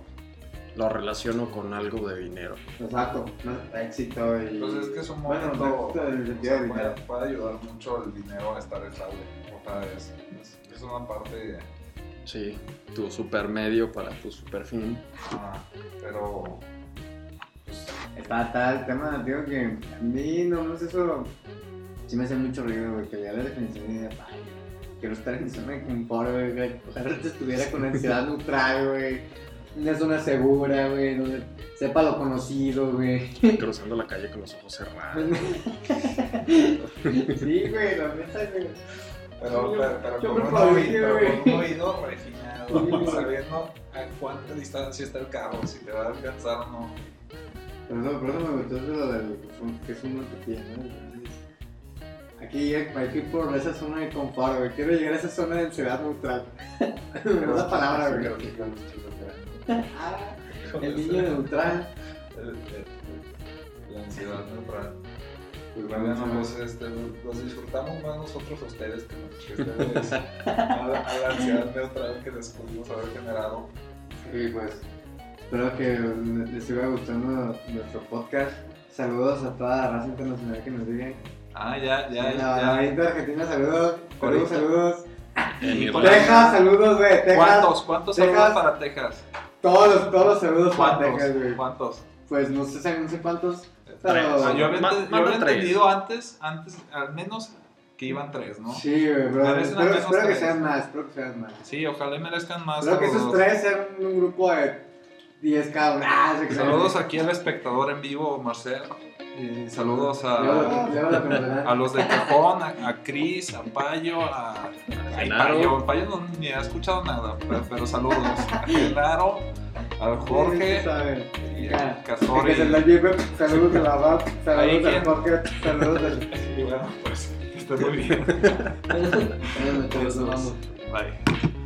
S2: lo relaciono con algo de dinero.
S5: Exacto, ¿no? éxito y.
S4: pues es que es un
S5: Bueno,
S4: momento,
S5: éxito en el
S4: o
S5: sentido
S4: sea,
S5: de
S4: puede,
S5: dinero.
S4: puede ayudar mucho el dinero a estar estable, o sea, es, es, es una parte,
S2: Sí, tu super medio para tu super fin.
S4: ah, pero pues,
S5: Está, el tema, digo que a mí nomás eso sí me hace mucho ruido, güey, que lea la definición y diga, "Ay, quiero estar en zona de confort, güey, güey. Ojalá te estuviera con ansiedad neutral, güey. Una zona segura, güey, donde sepa lo conocido, güey.
S2: Cruzando la calle con los ojos cerrados.
S5: sí, güey, la neta, güey.
S4: Pero,
S5: Yo-
S4: pero, pero
S5: yo
S4: con,
S5: me
S4: un oído, un refinado, sabiendo a cuánta distancia está el carro, si te va a alcanzar o no.
S5: Por eso, por eso me gustó eso lo del que es una utopía, ¿no? Aquí hay que ir por esa zona de confort, güey. Quiero llegar a esa zona de ansiedad neutral. Esa palabra, güey. Ah, el niño neutral.
S4: La ansiedad neutral.
S5: Pues
S4: Bueno,
S5: bueno,
S4: pues este, los disfrutamos más nosotros a ustedes que, ustedes a, la, a la ansiedad neutral que les pudimos haber generado.
S5: Sí, pues espero que les siga gustando nuestro podcast. Saludos a toda la raza internacional que nos sigue.
S4: Ah, ya, ya,
S5: En la
S4: ya.
S5: de Argentina, saludos. Saludos, saludos.
S4: Y.
S5: Texas, saludos, güey. Texas.
S4: ¿Cuántos? ¿Cuántos
S5: Texas.
S4: saludos para Texas?
S5: Todos los, todos los saludos para. Texas, güey.
S4: ¿Cuántos?
S5: Pues no sé, no sé cuántos. Pero-
S4: Ah, yo había, yo entendido antes, antes, al menos que iban tres, ¿no?
S5: Sí, güey, pero espero, que sean más, espero que sean más.
S4: Sí, ojalá y merezcan más.
S5: Creo que esos tres sean un grupo de 10 cada uno. Ah, se crean.
S4: Saludos aquí al espectador en vivo, Marcel. Saludos a, a los de Cajón, a, a Cris, a Payo, a. Ay,
S2: Genaro.
S4: Payo, Payo no ni ha escuchado nada, pero, pero saludos. A Genaro, al Jorge
S5: Sí, saben.
S4: y a Casori.
S5: que se la lleve, saludos a la
S4: Ahí,
S5: saludos al Jorge, saludos al.
S4: Y bueno, pues que esté muy bien. Bye.